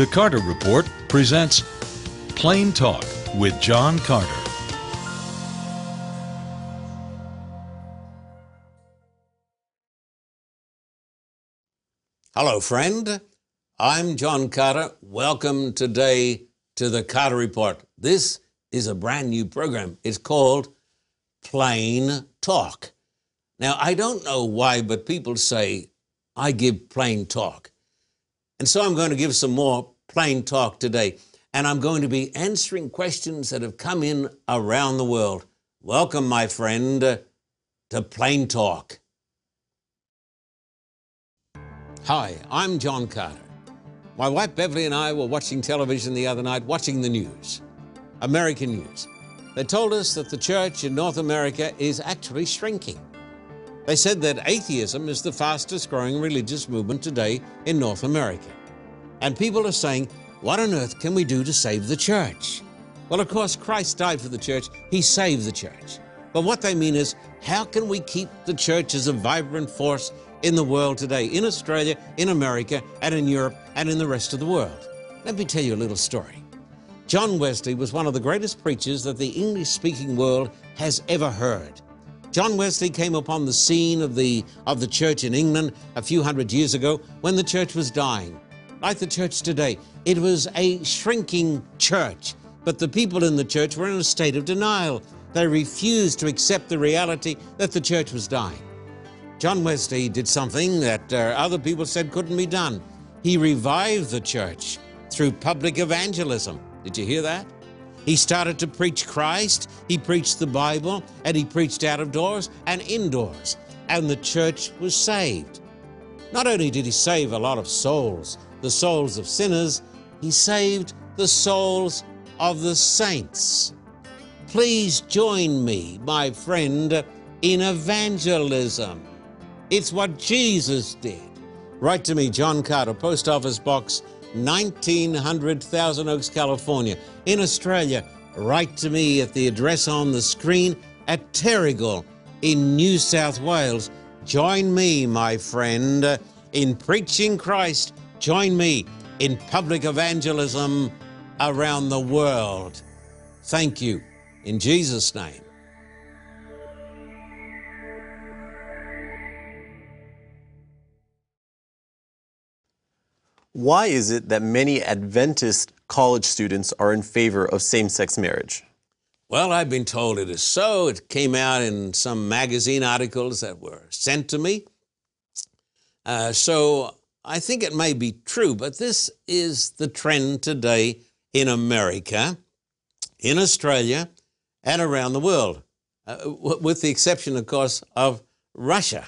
The Carter Report presents Plain Talk with John Carter. Hello, friend. I'm John Carter. Welcome today to the Carter Report. This is a brand new program. It's called Plain Talk. Now, I don't know why, but people say I give plain talk. And so I'm going to give some more plain talk today. And I'm going to be answering questions that have come in around the world. Welcome, my friend, to Plain Talk. Hi, I'm John Carter. My wife Beverly and I were watching television the other night, watching the news, American news. They told us that the church in North America is actually shrinking. They said that atheism is the fastest growing religious movement today in North America. And people are saying, what on earth can we do to save the church? Well, of course, Christ died for the church. He saved the church. But what they mean is, how can we keep the church as a vibrant force in the world today, in Australia, in America, and in Europe, and in the rest of the world? Let me tell you a little story. John Wesley was one of the greatest preachers that the English speaking world has ever heard. John Wesley came upon the scene of the, of the church in England a few hundred years ago when the church was dying. Like the church today, it was a shrinking church, but the people in the church were in a state of denial. They refused to accept the reality that the church was dying. John Wesley did something that uh, other people said couldn't be done. He revived the church through public evangelism. Did you hear that? He started to preach Christ, he preached the Bible, and he preached out of doors and indoors, and the church was saved. Not only did he save a lot of souls, the souls of sinners, he saved the souls of the saints. Please join me, my friend, in evangelism. It's what Jesus did. Write to me, John Carter, Post Office Box 1900 Thousand Oaks, California. In Australia, write to me at the address on the screen at Terrigal in New South Wales. Join me, my friend, in preaching Christ. Join me in public evangelism around the world. Thank you. In Jesus' name. Why is it that many Adventist college students are in favor of same sex marriage? Well, I've been told it is so. It came out in some magazine articles that were sent to me. Uh, so I think it may be true, but this is the trend today in America, in Australia, and around the world, uh, with the exception, of course, of Russia.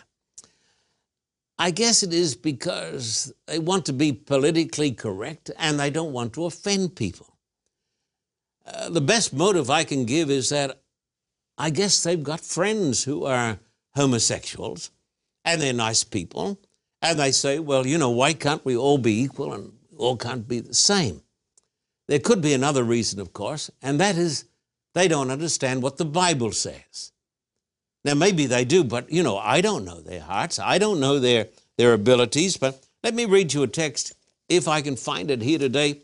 I guess it is because they want to be politically correct and they don't want to offend people. Uh, the best motive I can give is that I guess they've got friends who are homosexuals and they're nice people. And they say, well, you know, why can't we all be equal and all can't be the same? There could be another reason, of course, and that is they don't understand what the Bible says. Now, maybe they do, but you know, I don't know their hearts. I don't know their, their abilities. But let me read you a text, if I can find it here today,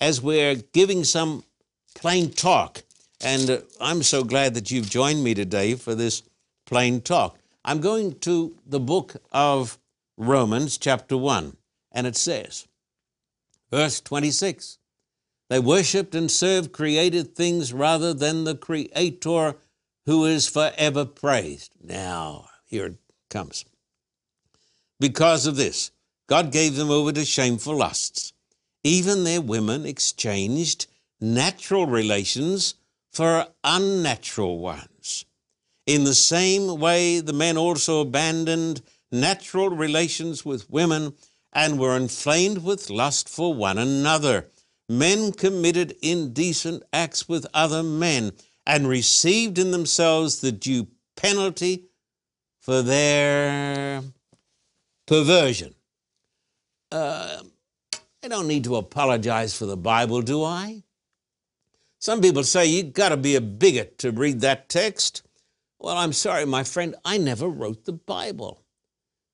as we're giving some plain talk. And uh, I'm so glad that you've joined me today for this plain talk. I'm going to the book of Romans, chapter 1, and it says, verse 26 They worshiped and served created things rather than the Creator who is forever praised. Now, here it comes. Because of this, God gave them over to shameful lusts. Even their women exchanged natural relations for unnatural ones. In the same way, the men also abandoned natural relations with women and were inflamed with lust for one another. Men committed indecent acts with other men and received in themselves the due penalty for their perversion. Uh, I don't need to apologize for the Bible, do I? Some people say you've got to be a bigot to read that text. Well, I'm sorry, my friend, I never wrote the Bible.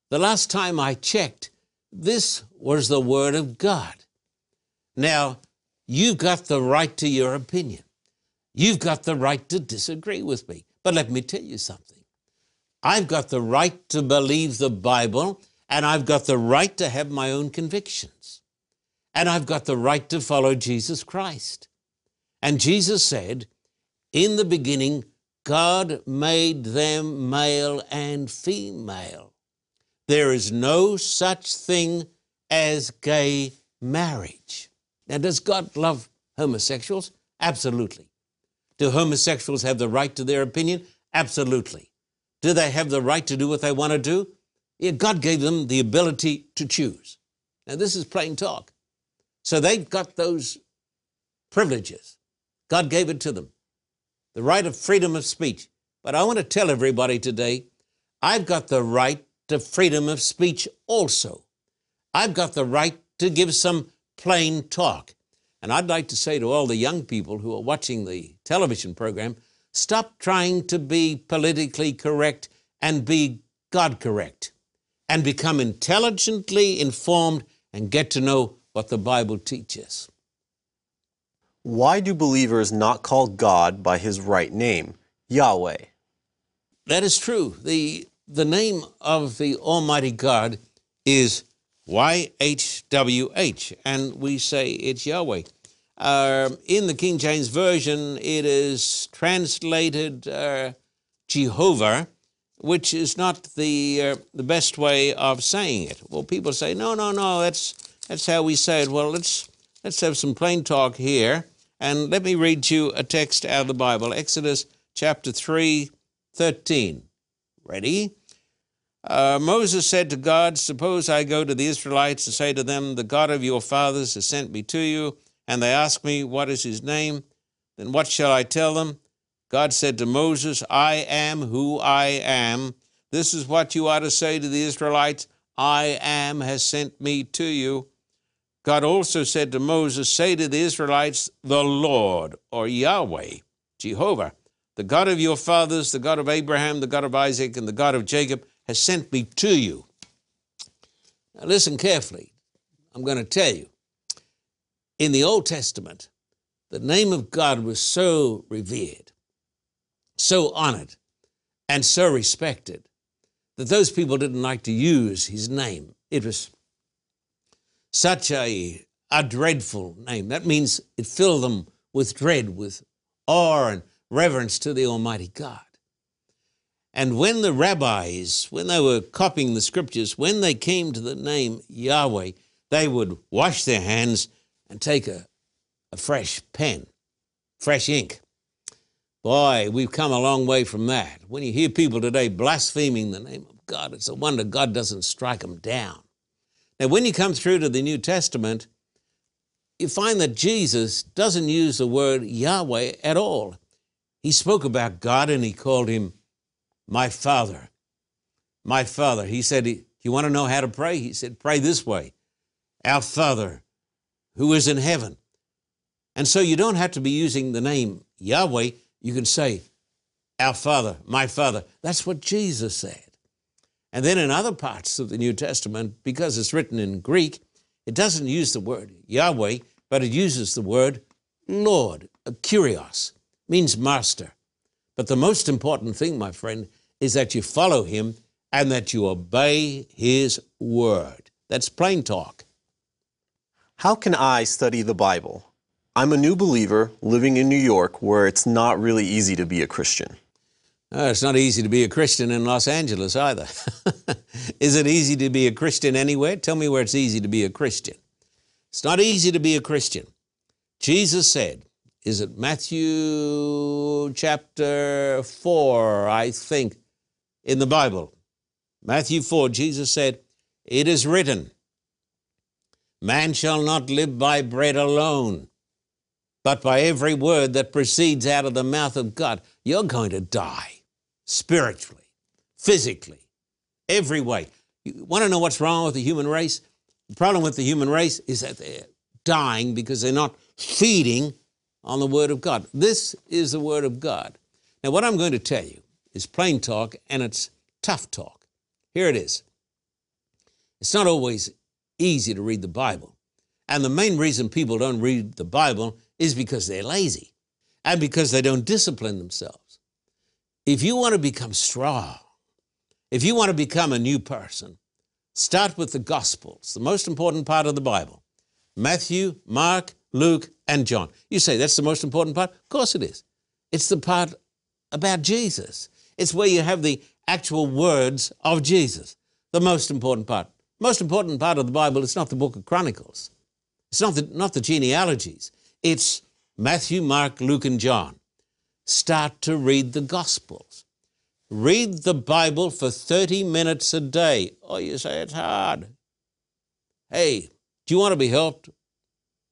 The last time I checked, this was the Word of God. Now, you've got the right to your opinion. You've got the right to disagree with me. But let me tell you something. I've got the right to believe the Bible, and I've got the right to have my own convictions. And I've got the right to follow Jesus Christ. And Jesus said, In the beginning, God made them male and female. There is no such thing as gay marriage. Now, does God love homosexuals? Absolutely. Do homosexuals have the right to their opinion? Absolutely. Do they have the right to do what they want to do? Yeah, God gave them the ability to choose. Now, this is plain talk. So they've got those privileges. God gave it to them the right of freedom of speech. But I want to tell everybody today I've got the right to freedom of speech also. I've got the right to give some plain talk. And I'd like to say to all the young people who are watching the television program stop trying to be politically correct and be God correct and become intelligently informed and get to know what the Bible teaches. Why do believers not call God by his right name, Yahweh? That is true. The, the name of the Almighty God is YHWH, and we say it's Yahweh. Uh, in the King James Version, it is translated uh, Jehovah, which is not the, uh, the best way of saying it. Well, people say, no, no, no, that's, that's how we say it. Well, let's, let's have some plain talk here. And let me read you a text out of the Bible Exodus chapter 3, 13. Ready? Uh, Moses said to God, Suppose I go to the Israelites and say to them, The God of your fathers has sent me to you, and they ask me, What is his name? Then what shall I tell them? God said to Moses, I am who I am. This is what you are to say to the Israelites I am has sent me to you. God also said to Moses, Say to the Israelites, The Lord, or Yahweh, Jehovah, the God of your fathers, the God of Abraham, the God of Isaac, and the God of Jacob, has sent me to you. Now, listen carefully. I'm going to tell you. In the Old Testament, the name of God was so revered, so honored, and so respected that those people didn't like to use his name. It was such a, a dreadful name. That means it filled them with dread, with awe and reverence to the Almighty God. And when the rabbis, when they were copying the scriptures, when they came to the name Yahweh, they would wash their hands and take a, a fresh pen, fresh ink. Boy, we've come a long way from that. When you hear people today blaspheming the name of God, it's a wonder God doesn't strike them down. Now, when you come through to the New Testament, you find that Jesus doesn't use the word Yahweh at all. He spoke about God and he called him my Father. My Father. He said, You want to know how to pray? He said, Pray this way Our Father who is in heaven. And so you don't have to be using the name Yahweh. You can say, Our Father, my Father. That's what Jesus said. And then in other parts of the New Testament, because it's written in Greek, it doesn't use the word Yahweh, but it uses the word Lord, kurios, means master. But the most important thing, my friend, is that you follow him and that you obey his word. That's plain talk. How can I study the Bible? I'm a new believer living in New York where it's not really easy to be a Christian. Uh, it's not easy to be a Christian in Los Angeles either. Is it easy to be a Christian anywhere? Tell me where it's easy to be a Christian. It's not easy to be a Christian. Jesus said, is it Matthew chapter 4, I think, in the Bible? Matthew 4, Jesus said, It is written, Man shall not live by bread alone, but by every word that proceeds out of the mouth of God. You're going to die spiritually, physically, every way. You want to know what's wrong with the human race? The problem with the human race is that they're dying because they're not feeding on the Word of God. This is the Word of God. Now, what I'm going to tell you is plain talk and it's tough talk. Here it is. It's not always easy to read the Bible. And the main reason people don't read the Bible is because they're lazy and because they don't discipline themselves. If you want to become strong, if you want to become a new person, start with the Gospels, the most important part of the Bible Matthew, Mark, Luke, and John. You say that's the most important part? Of course it is. It's the part about Jesus. It's where you have the actual words of Jesus, the most important part. Most important part of the Bible is not the book of Chronicles. It's not the, not the genealogies. It's Matthew, Mark, Luke, and John. Start to read the Gospels. Read the Bible for 30 minutes a day. Oh, you say it's hard. Hey, do you want to be helped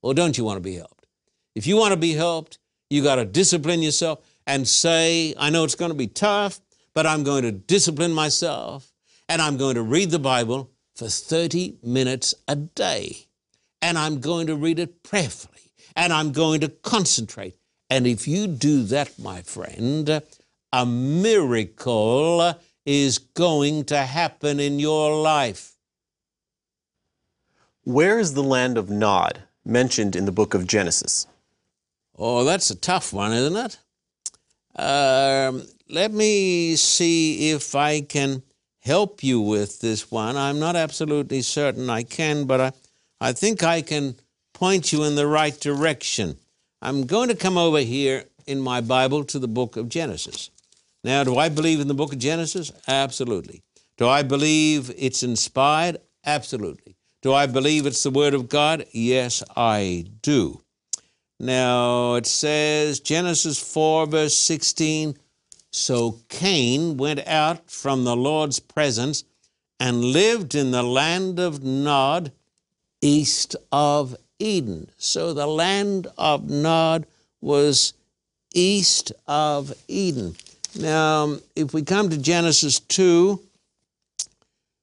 or don't you want to be helped? If you want to be helped, you got to discipline yourself and say, I know it's going to be tough, but I'm going to discipline myself and I'm going to read the Bible for 30 minutes a day. And I'm going to read it prayerfully and I'm going to concentrate. And if you do that, my friend, a miracle is going to happen in your life. Where is the land of Nod mentioned in the book of Genesis? Oh, that's a tough one, isn't it? Um, let me see if I can help you with this one. I'm not absolutely certain I can, but I, I think I can point you in the right direction. I'm going to come over here in my Bible to the book of Genesis. Now, do I believe in the book of Genesis? Absolutely. Do I believe it's inspired? Absolutely. Do I believe it's the Word of God? Yes, I do. Now, it says, Genesis 4, verse 16 So Cain went out from the Lord's presence and lived in the land of Nod, east of Eden. So the land of Nod was east of Eden. Now, if we come to Genesis 2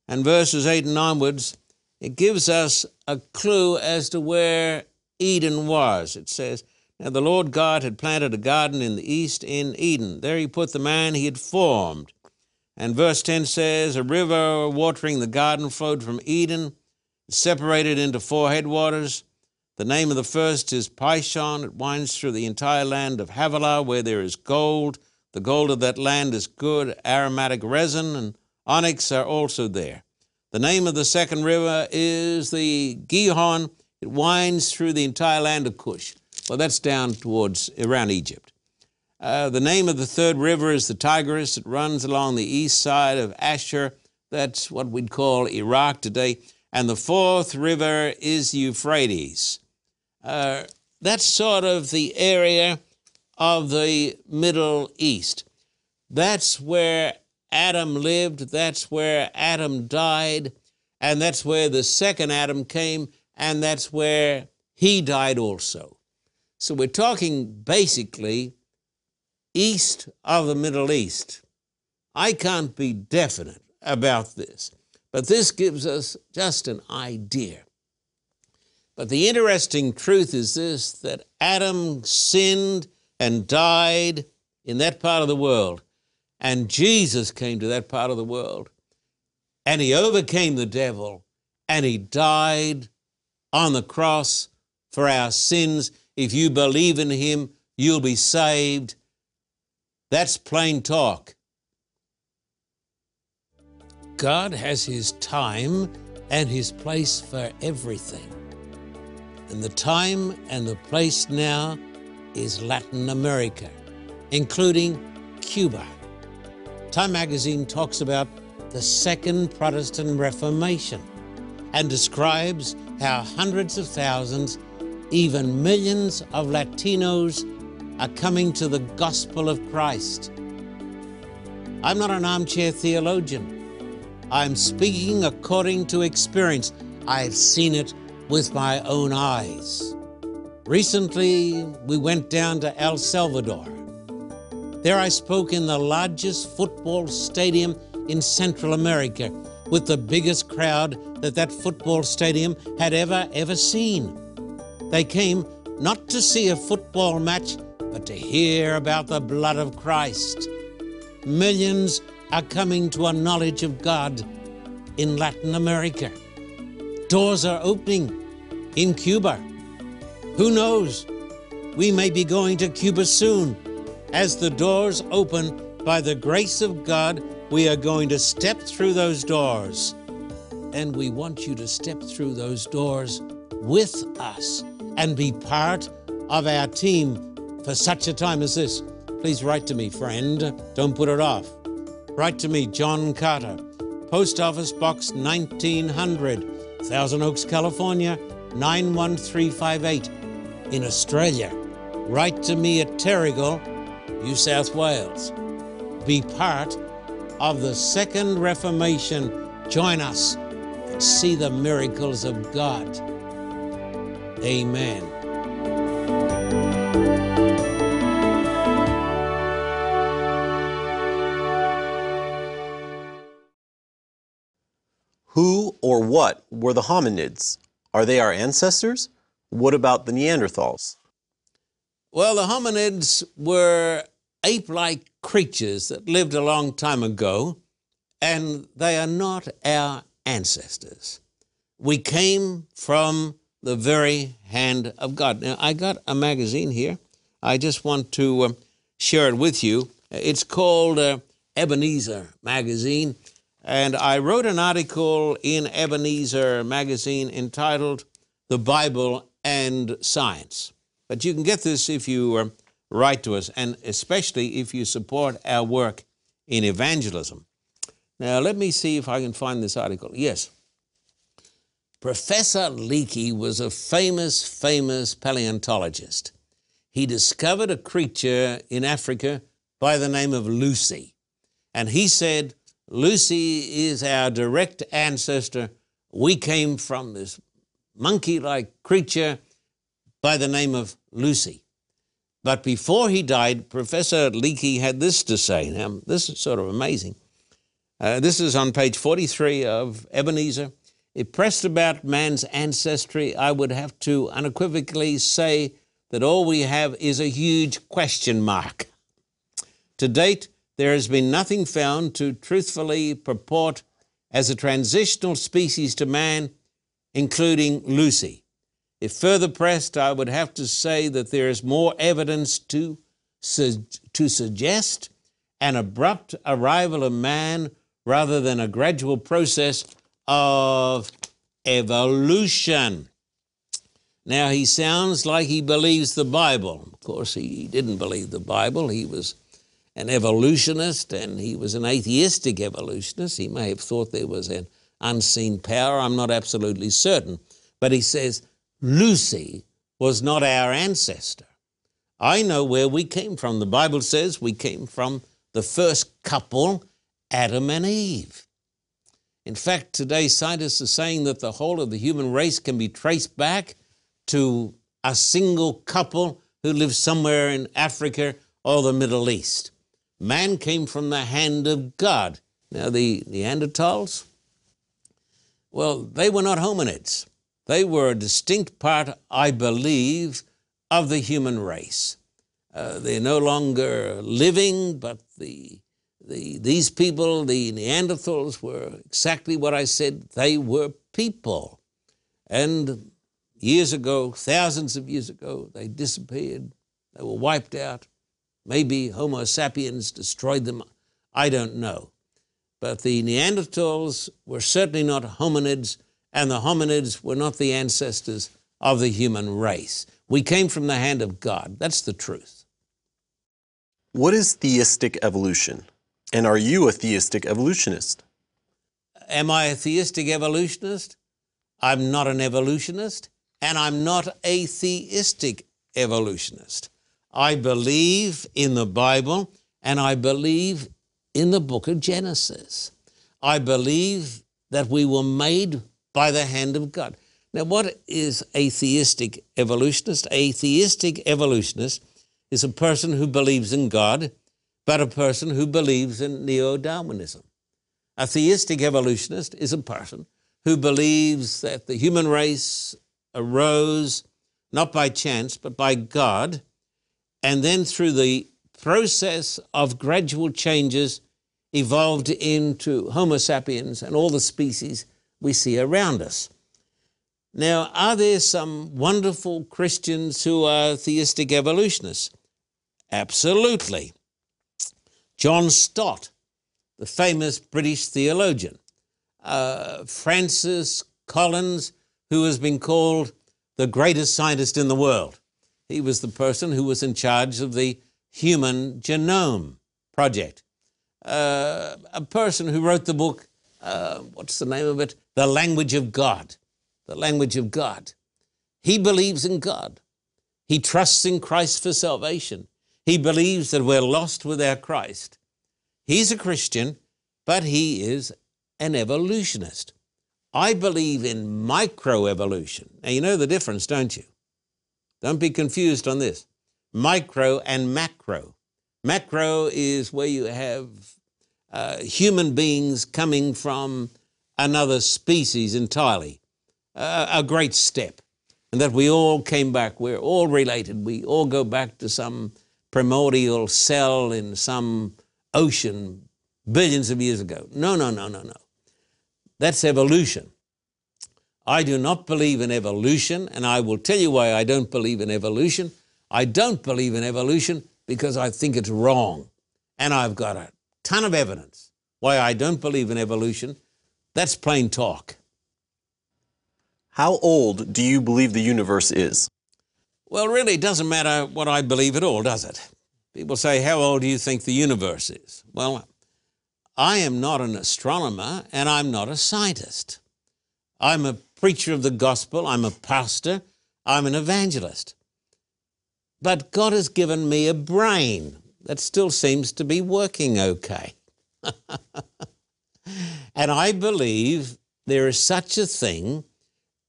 and verses 8 and onwards, it gives us a clue as to where Eden was. It says, Now the Lord God had planted a garden in the east in Eden. There he put the man he had formed. And verse 10 says, A river watering the garden flowed from Eden, separated into four headwaters. The name of the first is Pishon. It winds through the entire land of Havilah, where there is gold. The gold of that land is good. Aromatic resin and onyx are also there. The name of the second river is the Gihon. It winds through the entire land of Cush. Well, that's down towards around Egypt. Uh, the name of the third river is the Tigris. It runs along the east side of Ashur. That's what we'd call Iraq today. And the fourth river is Euphrates. Uh, that's sort of the area of the Middle East. That's where Adam lived, that's where Adam died, and that's where the second Adam came, and that's where he died also. So we're talking basically east of the Middle East. I can't be definite about this, but this gives us just an idea. But the interesting truth is this that Adam sinned and died in that part of the world. And Jesus came to that part of the world and he overcame the devil and he died on the cross for our sins. If you believe in him, you'll be saved. That's plain talk. God has his time and his place for everything. And the time and the place now is Latin America, including Cuba. Time magazine talks about the Second Protestant Reformation and describes how hundreds of thousands, even millions of Latinos are coming to the gospel of Christ. I'm not an armchair theologian. I'm speaking according to experience. I've seen it with my own eyes. Recently, we went down to El Salvador there I spoke in the largest football stadium in Central America with the biggest crowd that that football stadium had ever, ever seen. They came not to see a football match, but to hear about the blood of Christ. Millions are coming to a knowledge of God in Latin America. Doors are opening. in Cuba. Who knows? We may be going to Cuba soon. As the doors open, by the grace of God, we are going to step through those doors. And we want you to step through those doors with us and be part of our team for such a time as this. Please write to me, friend. Don't put it off. Write to me, John Carter, Post Office Box 1900, Thousand Oaks, California 91358. In Australia, write to me at Terrigal, New South Wales. Be part of the Second Reformation. Join us and see the miracles of God. Amen. Who or what were the hominids? Are they our ancestors? What about the Neanderthals? Well, the hominids were ape like creatures that lived a long time ago, and they are not our ancestors. We came from the very hand of God. Now, I got a magazine here. I just want to uh, share it with you. It's called uh, Ebenezer Magazine, and I wrote an article in Ebenezer Magazine entitled The Bible and Science. But you can get this if you uh, write to us, and especially if you support our work in evangelism. Now, let me see if I can find this article. Yes. Professor Leakey was a famous, famous paleontologist. He discovered a creature in Africa by the name of Lucy. And he said, Lucy is our direct ancestor. We came from this monkey like creature by the name of Lucy. But before he died, Professor Leakey had this to say. Now, this is sort of amazing. Uh, this is on page 43 of Ebenezer. If pressed about man's ancestry, I would have to unequivocally say that all we have is a huge question mark. To date, there has been nothing found to truthfully purport as a transitional species to man, including Lucy. If further pressed, I would have to say that there is more evidence to, su- to suggest an abrupt arrival of man rather than a gradual process of evolution. Now, he sounds like he believes the Bible. Of course, he didn't believe the Bible. He was an evolutionist and he was an atheistic evolutionist. He may have thought there was an unseen power. I'm not absolutely certain. But he says Lucy was not our ancestor. I know where we came from. The Bible says we came from the first couple, Adam and Eve. In fact, today scientists are saying that the whole of the human race can be traced back to a single couple who lived somewhere in Africa or the Middle East. Man came from the hand of God. Now, the Neanderthals, well, they were not hominids. They were a distinct part, I believe, of the human race. Uh, they're no longer living, but the the, these people, the Neanderthals, were exactly what I said. They were people. And years ago, thousands of years ago, they disappeared. They were wiped out. Maybe Homo sapiens destroyed them. I don't know. But the Neanderthals were certainly not hominids, and the hominids were not the ancestors of the human race. We came from the hand of God. That's the truth. What is theistic evolution? And are you a theistic evolutionist? Am I a theistic evolutionist? I'm not an evolutionist, and I'm not a theistic evolutionist. I believe in the Bible, and I believe in the book of Genesis. I believe that we were made by the hand of God. Now, what is atheistic evolutionist? Atheistic evolutionist is a person who believes in God but a person who believes in neo Darwinism. A theistic evolutionist is a person who believes that the human race arose not by chance, but by God, and then through the process of gradual changes evolved into Homo sapiens and all the species we see around us. Now, are there some wonderful Christians who are theistic evolutionists? Absolutely. John Stott, the famous British theologian, uh, Francis Collins, who has been called the greatest scientist in the world. He was the person who was in charge of the Human Genome Project. Uh, a person who wrote the book, uh, what's the name of it? The Language of God. The Language of God. He believes in God. He trusts in Christ for salvation. He believes that we're lost without Christ. He's a Christian, but he is an evolutionist. I believe in microevolution. Now, you know the difference, don't you? Don't be confused on this. Micro and macro. Macro is where you have uh, human beings coming from another species entirely, uh, a great step. And that we all came back, we're all related, we all go back to some primordial cell in some ocean billions of years ago. No, no, no, no, no. That's evolution. I do not believe in evolution, and I will tell you why I don't believe in evolution. I don't believe in evolution because I think it's wrong. And I've got a ton of evidence why I don't believe in evolution. That's plain talk. How old do you believe the universe is? Well, really, it doesn't matter what I believe at all, does it? People say, How old do you think the universe is? Well, I am not an astronomer and I'm not a scientist. I'm a preacher of the gospel, I'm a pastor, I'm an evangelist. But God has given me a brain that still seems to be working okay. and I believe there is such a thing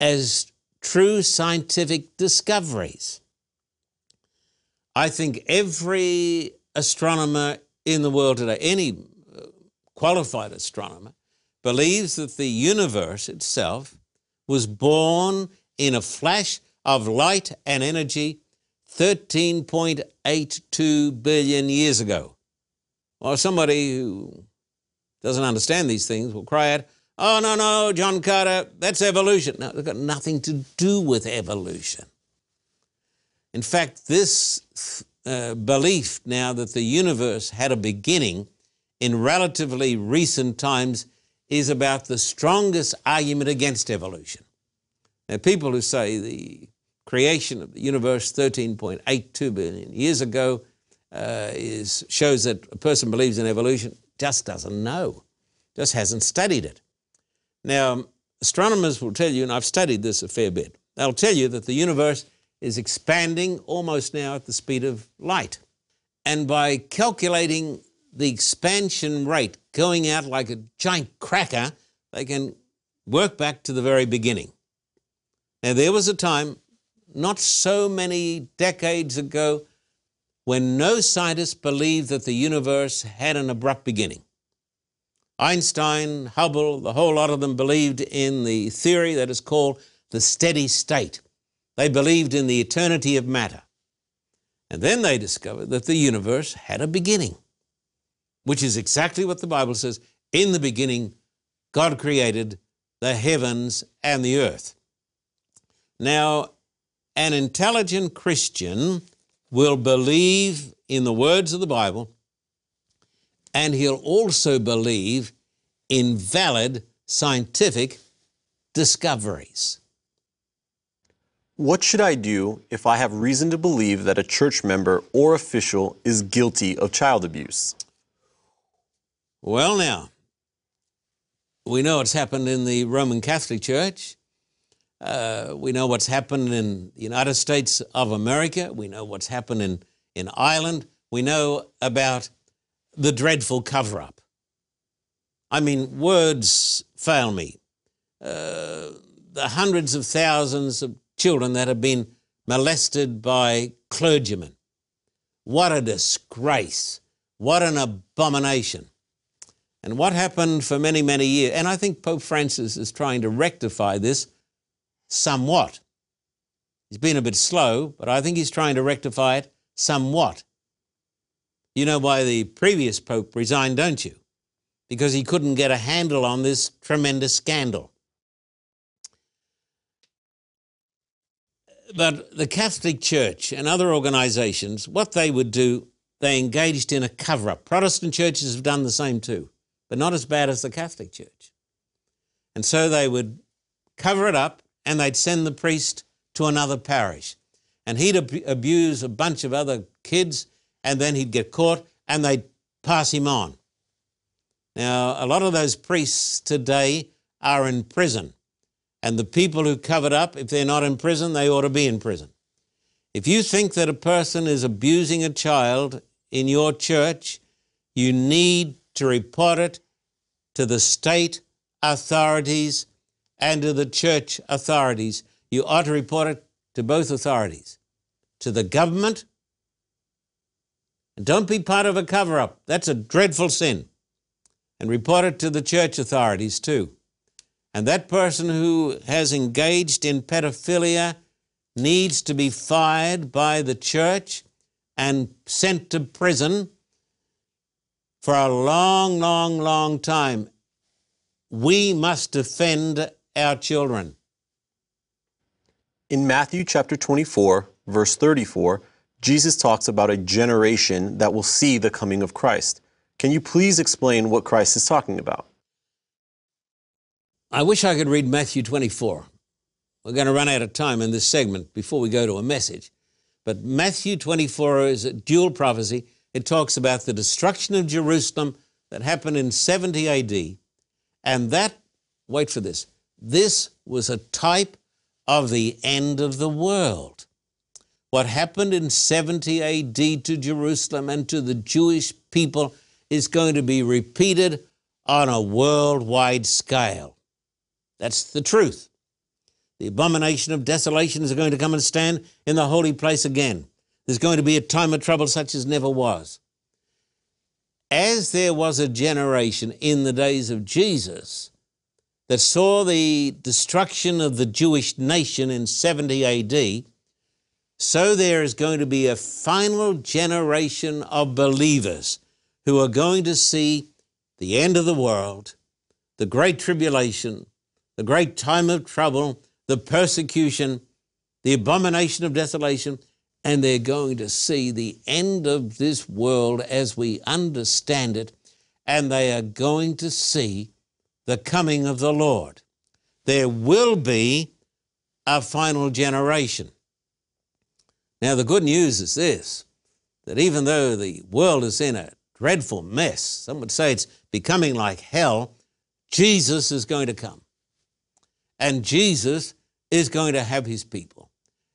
as true scientific discoveries. I think every astronomer in the world today, any uh, qualified astronomer, believes that the universe itself was born in a flash of light and energy 13.82 billion years ago. Well, somebody who doesn't understand these things will cry out, Oh, no, no, John Carter, that's evolution. No, they've got nothing to do with evolution. In fact, this uh, belief now that the universe had a beginning in relatively recent times is about the strongest argument against evolution. Now, people who say the creation of the universe 13.82 billion years ago uh, is, shows that a person believes in evolution just doesn't know, just hasn't studied it. Now, astronomers will tell you, and I've studied this a fair bit, they'll tell you that the universe is expanding almost now at the speed of light. And by calculating the expansion rate going out like a giant cracker, they can work back to the very beginning. Now, there was a time not so many decades ago when no scientists believed that the universe had an abrupt beginning. Einstein, Hubble, the whole lot of them believed in the theory that is called the steady state. They believed in the eternity of matter. And then they discovered that the universe had a beginning which is exactly what the Bible says. In the beginning, God created the heavens and the earth. Now, an intelligent Christian will believe in the words of the Bible and he'll also believe in valid scientific discoveries. What should I do if I have reason to believe that a church member or official is guilty of child abuse? Well, now, we know what's happened in the Roman Catholic Church. Uh, we know what's happened in the United States of America. We know what's happened in, in Ireland. We know about the dreadful cover up. I mean, words fail me. Uh, the hundreds of thousands of children that have been molested by clergymen. What a disgrace. What an abomination. And what happened for many, many years, and I think Pope Francis is trying to rectify this somewhat. He's been a bit slow, but I think he's trying to rectify it somewhat. You know why the previous Pope resigned, don't you? Because he couldn't get a handle on this tremendous scandal. but the Catholic Church and other organizations, what they would do, they engaged in a cover up. Protestant churches have done the same too, but not as bad as the Catholic Church. And so they would cover it up and they'd send the priest to another parish. And he'd ab- abuse a bunch of other kids and then he'd get caught and they'd pass him on. Now, a lot of those priests today are in prison. And the people who covered up, if they're not in prison, they ought to be in prison. If you think that a person is abusing a child in your church, you need to report it to the state authorities and to the church authorities. You ought to report it to both authorities, to the government. Don't be part of a cover up. That's a dreadful sin. And report it to the church authorities too. And that person who has engaged in pedophilia needs to be fired by the church and sent to prison for a long, long, long time. We must defend our children. In Matthew chapter 24, verse 34, Jesus talks about a generation that will see the coming of Christ. Can you please explain what Christ is talking about? I wish I could read Matthew 24. We're going to run out of time in this segment before we go to a message. But Matthew 24 is a dual prophecy. It talks about the destruction of Jerusalem that happened in 70 AD. And that, wait for this, this was a type of the end of the world. What happened in 70 AD to Jerusalem and to the Jewish people is going to be repeated on a worldwide scale. That's the truth. The abomination of desolation is going to come and stand in the holy place again. There's going to be a time of trouble such as never was. As there was a generation in the days of Jesus that saw the destruction of the Jewish nation in 70 AD, so there is going to be a final generation of believers who are going to see the end of the world, the great tribulation, the great time of trouble, the persecution, the abomination of desolation, and they're going to see the end of this world as we understand it, and they are going to see the coming of the Lord. There will be a final generation. Now, the good news is this that even though the world is in a dreadful mess, some would say it's becoming like hell, Jesus is going to come. And Jesus is going to have his people.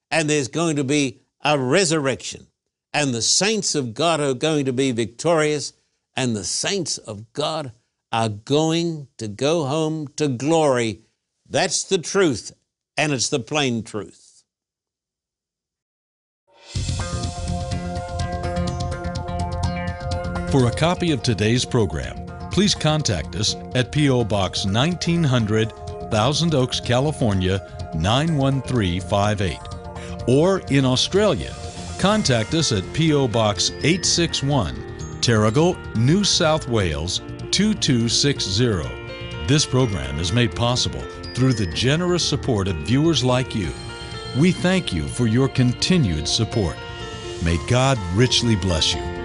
And there's going to be a resurrection. And the saints of God are going to be victorious. And the saints of God are going to go home to glory. That's the truth. And it's the plain truth. For a copy of today's program, please contact us at P.O. Box 1900, Thousand Oaks, California 91358. Or in Australia, contact us at P.O. Box 861, Terrigal, New South Wales 2260. This program is made possible through the generous support of viewers like you. We thank you for your continued support. May God richly bless you.